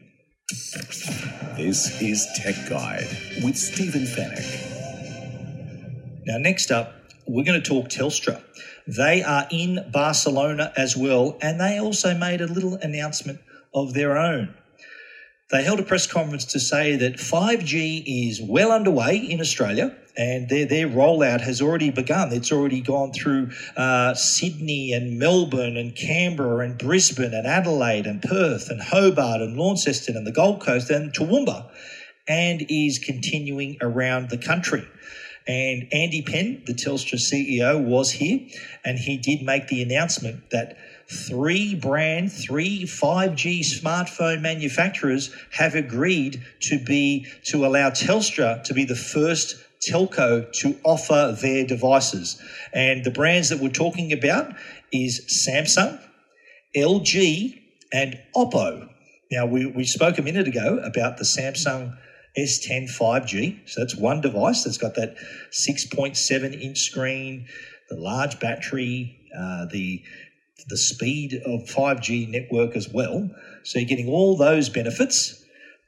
This is Tech Guide with Stephen Fenech. Now, next up, we're going to talk Telstra. They are in Barcelona as well, and they also made a little announcement of their own. They held a press conference to say that 5G is well underway in Australia and their, their rollout has already begun. It's already gone through uh, Sydney and Melbourne and Canberra and Brisbane and Adelaide and Perth and Hobart and Launceston and the Gold Coast and Toowoomba and is continuing around the country. And Andy Penn, the Telstra CEO, was here and he did make the announcement that three brand, three 5G smartphone manufacturers have agreed to be to allow Telstra to be the first telco to offer their devices. And the brands that we're talking about is Samsung, LG, and Oppo. Now, we, we spoke a minute ago about the Samsung S10 5G. So that's one device that's got that 6.7 inch screen, the large battery, uh, the the speed of 5G network as well. So you're getting all those benefits.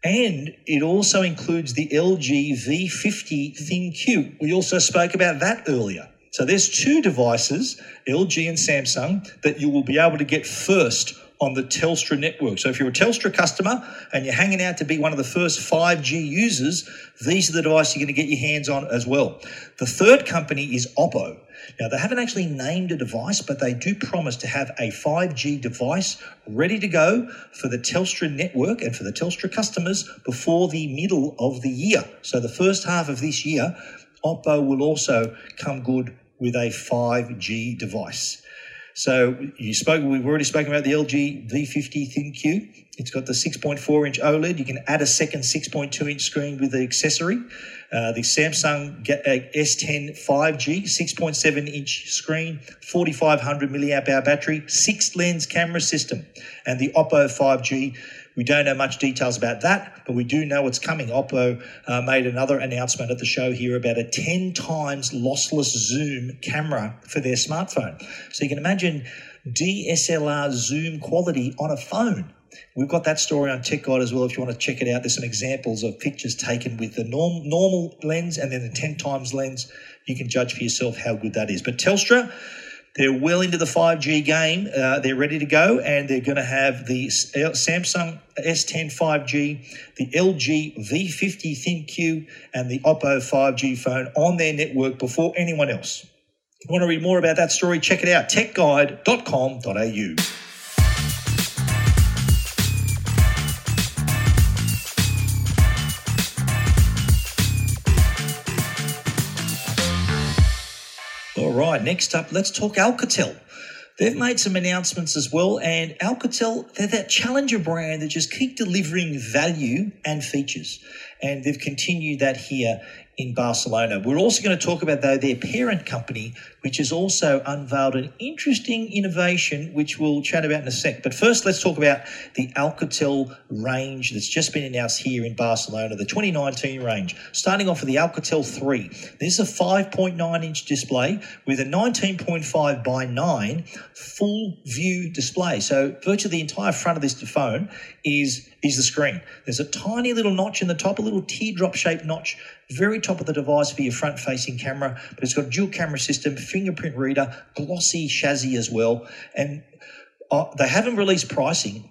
And it also includes the LG V50 ThinQ. We also spoke about that earlier. So there's two devices, LG and Samsung, that you will be able to get first on the Telstra network. So if you're a Telstra customer and you're hanging out to be one of the first 5G users, these are the devices you're going to get your hands on as well. The third company is Oppo. Now, they haven't actually named a device, but they do promise to have a 5G device ready to go for the Telstra network and for the Telstra customers before the middle of the year. So, the first half of this year, Oppo will also come good with a 5G device. So you spoke. We've already spoken about the LG V50 ThinQ. It's got the 6.4 inch OLED. You can add a second 6.2 inch screen with the accessory. Uh, the Samsung S10 5G 6.7 inch screen, 4500 milliamp hour battery, six lens camera system, and the Oppo 5G We don't know much details about that, but we do know it's coming. Oppo uh, made another announcement at the show here about a 10 times lossless zoom camera for their smartphone. So you can imagine DSLR zoom quality on a phone. We've got that story on Tech Guide as well. If you want to check it out, there's some examples of pictures taken with the norm, normal lens and then the 10 times lens. You can judge for yourself how good that is. But Telstra, they're well into the 5G game. Uh, they're ready to go, and they're going to have the Samsung S10 5G, the LG V50 ThinQ, and the Oppo 5G phone on their network before anyone else. If you want to read more about that story, check it out techguide.com.au. Right, next up, let's talk Alcatel. They've made some announcements as well, and Alcatel, they're that challenger brand that just keep delivering value and features. And they've continued that here in Barcelona. We're also going to talk about, though, their parent company, which has also unveiled an interesting innovation, which we'll chat about in a sec. But first, let's talk about the Alcatel range that's just been announced here in Barcelona, the 2019 range. Starting off with the Alcatel 3. This is a 5.9 inch display with a 19.5 by 9 full view display. So, virtually the entire front of this phone is is the screen. There's a tiny little notch in the top, a little teardrop shaped notch, very top of the device for your front facing camera, but it's got a dual camera system, fingerprint reader, glossy chassis as well. And uh, they haven't released pricing,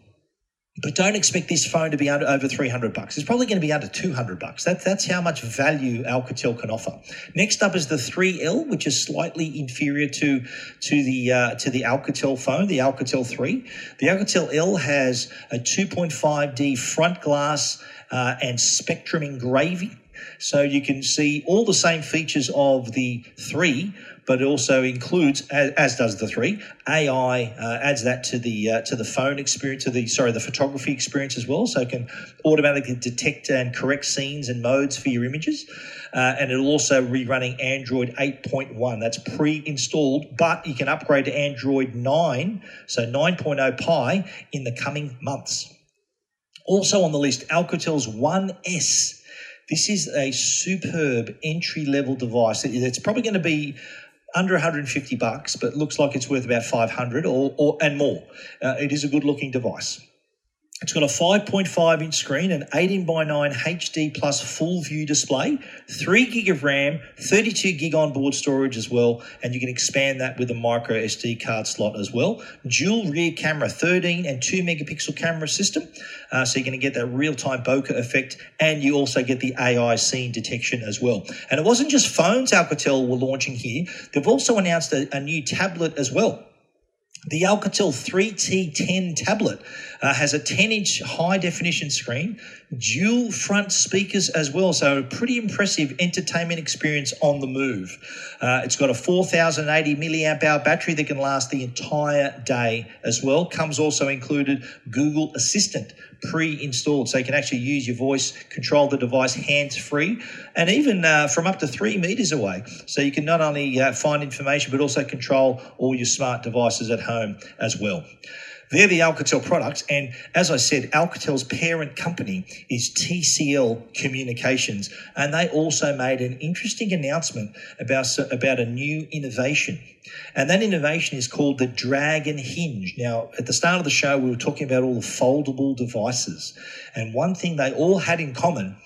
but don't expect this phone to be under over 300 bucks. It's probably going to be under 200 bucks. That, that's how much value Alcatel can offer. Next up is the 3L, which is slightly inferior to to the uh, to the Alcatel phone, the Alcatel 3. The Alcatel L has a 2.5D front glass uh, and spectrum engraving. So you can see all the same features of the 3 but it also includes, as, does the three, AI uh, adds that to the uh, to the phone experience, to the sorry, the photography experience as well. So it can automatically detect and correct scenes and modes for your images. Uh, and it'll also be running Android 8.1. That's pre-installed, but you can upgrade to Android 9, so 9.0 Pie in the coming months. Also on the list, Alcatel's One S. This is a superb entry level device. It's probably going to be under 150 bucks, but looks like it's worth about 500 or, or and more. Uh, it is a good looking device. It's got a 5.5 inch screen, an 18 by 9 HD plus full view display, 3 gig of RAM, 32 gig onboard storage as well, and you can expand that with a micro SD card slot as well. Dual rear camera, 13 and 2 megapixel camera system, uh, so you're going to get that real time bokeh effect, and you also get the AI scene detection as well. And it wasn't just phones Alcatel were launching here, they've also announced a, a new tablet as well. The Alcatel 3T10 tablet uh, has a 10 inch high definition screen, dual front speakers as well. So, a pretty impressive entertainment experience on the move. Uh, it's got a 4080 milliamp hour battery that can last the entire day as well. Comes also included Google Assistant pre-installed, so you can actually use your voice, control the device hands-free, and even uh, from up to three meters away. So you can not only uh, find information but also control all your smart devices at home as well. They're the Alcatel products. And as I said, Alcatel's parent company is TCL Communications. And they also made an interesting announcement about, about a new innovation. And that innovation is called the Dragon Hinge. Now, at the start of the show, we were talking about all the foldable devices. And one thing they all had in common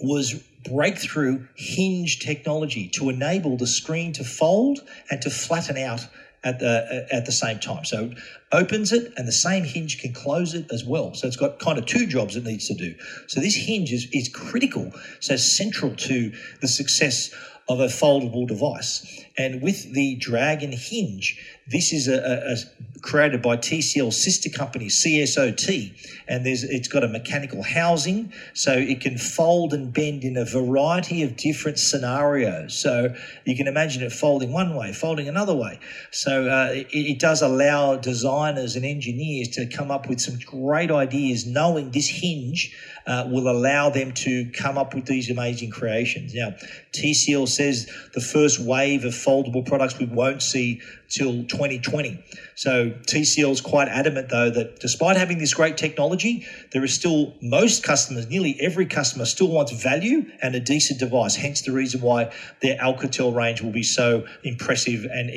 was breakthrough hinge technology to enable the screen to fold and to flatten out at the at the same time. So opens it, and the same hinge can close it as well. So it's got kind of two jobs it needs to do. So this hinge is, is critical, so central to the success of a foldable device. And with the Dragon hinge, this is a, a, a created by TCL sister company CSOT, and it's got a mechanical housing, so it can fold and bend in a variety of different scenarios. So you can imagine it folding one way, folding another way. So uh, it, it does allow designers and engineers to come up with some great ideas, knowing this hinge uh, will allow them to come up with these amazing creations. Now, TCL says the first wave of foldable products we won't see till 2020. So TCL is quite adamant, though, that despite having this great technology, there is still most customers, nearly every customer, still wants value and a decent device. Hence the reason why their Alcatel range will be so impressive and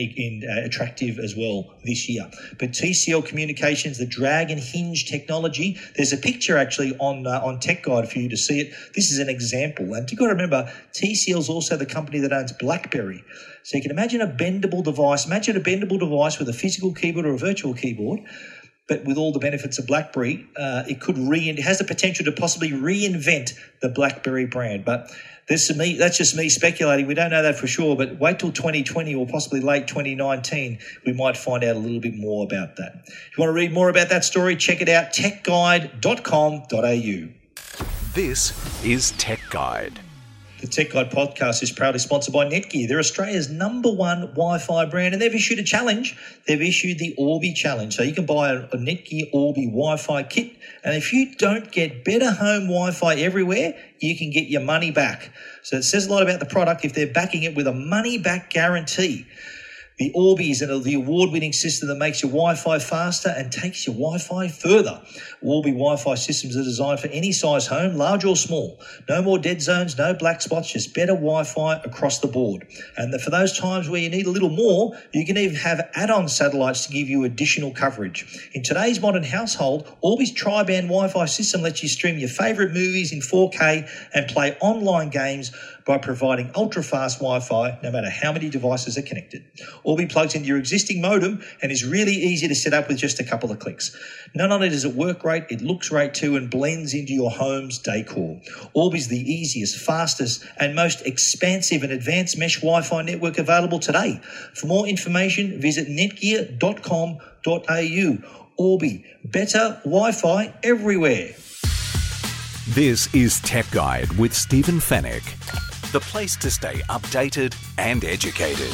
uh, attractive as well this year. But TCL Communications, the Dragon Hinge technology, there's a picture actually on uh, on Tech Guide for you to see it. This is an example, and you've got to remember, TCL is also the company that owns BlackBerry. So you can imagine a bendable device. Imagine a bendable device with a physical keyboard or a virtual keyboard, but with all the benefits of BlackBerry, uh, it could re it has the potential to possibly reinvent the BlackBerry brand. But there's me, that's just me speculating. We don't know that for sure, but wait till 2020 or possibly late 2019, we might find out a little bit more about that. If you want to read more about that story, check it out techguide.com.au. This is Tech Guide. The Tech Guide podcast is proudly sponsored by Netgear. They're Australia's number one Wi Fi brand, and they've issued a challenge. They've issued the Orbi Challenge. So you can buy a, a Netgear Orbi Wi Fi kit, and if you don't get better home Wi Fi everywhere, you can get your money back. So it says a lot about the product if they're backing it with a money back guarantee. The Orbi is the award winning system that makes your Wi Fi faster and takes your Wi Fi further. Orbi Wi Fi systems are designed for any size home, large or small. No more dead zones, no black spots, just better Wi Fi across the board. And for those times where you need a little more, you can even have add on satellites to give you additional coverage. In today's modern household, Orbi's tri band Wi Fi system lets you stream your favourite movies in 4K and play online games by providing ultra fast Wi Fi no matter how many devices are connected. Orbi plugs into your existing modem and is really easy to set up with just a couple of clicks. Not only does it work great, it looks great too and blends into your home's decor. Orbi is the easiest, fastest, and most expansive and advanced mesh Wi Fi network available today. For more information, visit netgear.com.au. Orbi, better Wi Fi everywhere. This is Tech Guide with Stephen Fenech the place to stay updated and educated.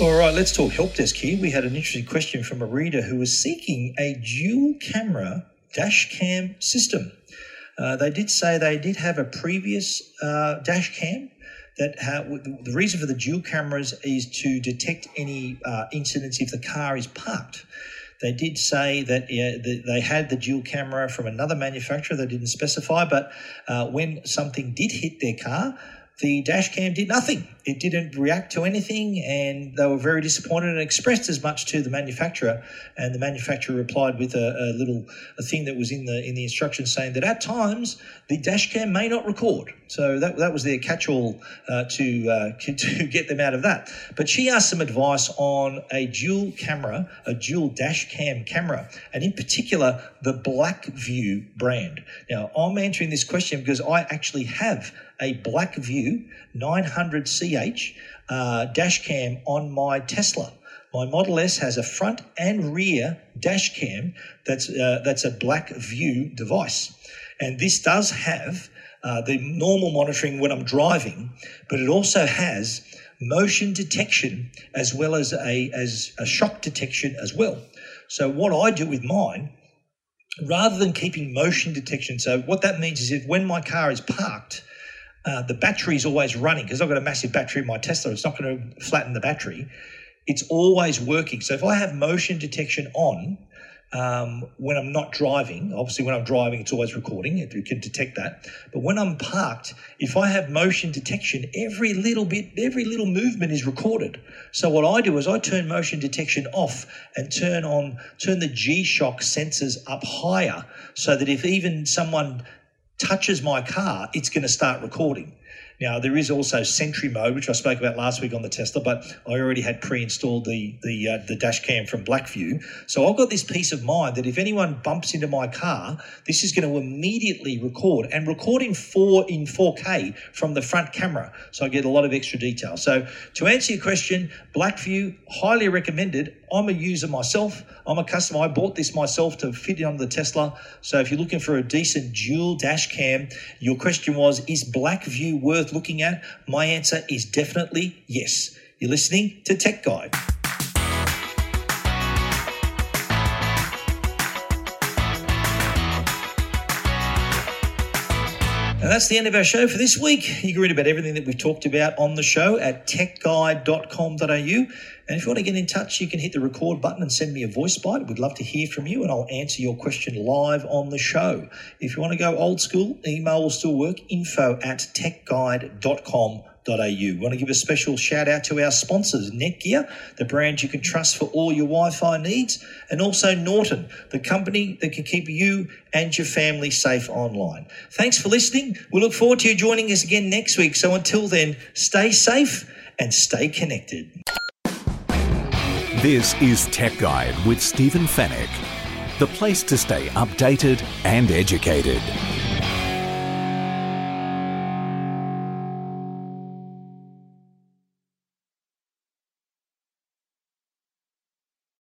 All right, let's talk help desk here. We had an interesting question from a reader who was seeking a dual camera dash cam system. Uh, they did say they did have a previous uh, dash cam that ha- the reason for the dual cameras is to detect any uh, incidents if the car is parked. They did say that the, they had the dual camera from another manufacturer. They didn't specify, but uh, when something did hit their car, the dash cam did nothing. It didn't react to anything, and they were very disappointed and expressed as much to the manufacturer. And the manufacturer replied with a, a little a thing that was in the in the instructions saying that at times the dash cam may not record. So that, that was their catch-all uh, to uh, to get them out of that. But she asked some advice on a dual camera, a dual dash cam camera, and in particular the BlackVue brand. Now I'm answering this question because I actually have a BlackVue 900CH uh, dash cam on my Tesla. My Model S has a front and rear dash cam that's uh, that's a BlackVue device, and this does have uh, the normal monitoring when I'm driving, but it also has motion detection as well as a as a shock detection as well. So what I do with mine, rather than keeping motion detection, so what that means is if when my car is parked uh, the battery is always running because I've got a massive battery in my Tesla. It's not going to flatten the battery. It's always working. So if I have motion detection on um, when I'm not driving, obviously when I'm driving, it's always recording. It, it can detect that. But when I'm parked, if I have motion detection, every little bit, every little movement is recorded. So what I do is I turn motion detection off and turn on, turn the G-Shock sensors up higher so that if even someone touches my car, it's going to start recording. Now there is also Sentry mode, which I spoke about last week on the Tesla, but I already had pre-installed the the uh, the dash cam from BlackVue, so I've got this peace of mind that if anyone bumps into my car, this is going to immediately record and record in four in 4K from the front camera, so I get a lot of extra detail. So to answer your question, BlackVue highly recommended. I'm a user myself. I'm a customer. I bought this myself to fit it on the Tesla. So if you're looking for a decent dual dash cam, your question was, is BlackVue worth looking at? My answer is definitely yes. You're listening to Tech Guide. And that's the end of our show for this week. You can read about everything that we've talked about on the show at techguide.com.au. And if you want to get in touch, you can hit the record button and send me a voice bite. We'd love to hear from you, and I'll answer your question live on the show. If you want to go old school, email will still work info at techguide.com.au. We want to give a special shout out to our sponsors, Netgear, the brand you can trust for all your Wi Fi needs, and also Norton, the company that can keep you and your family safe online. Thanks for listening. We look forward to you joining us again next week. So until then, stay safe and stay connected. This is Tech Guide with Stephen Fenech, the place to stay updated and educated.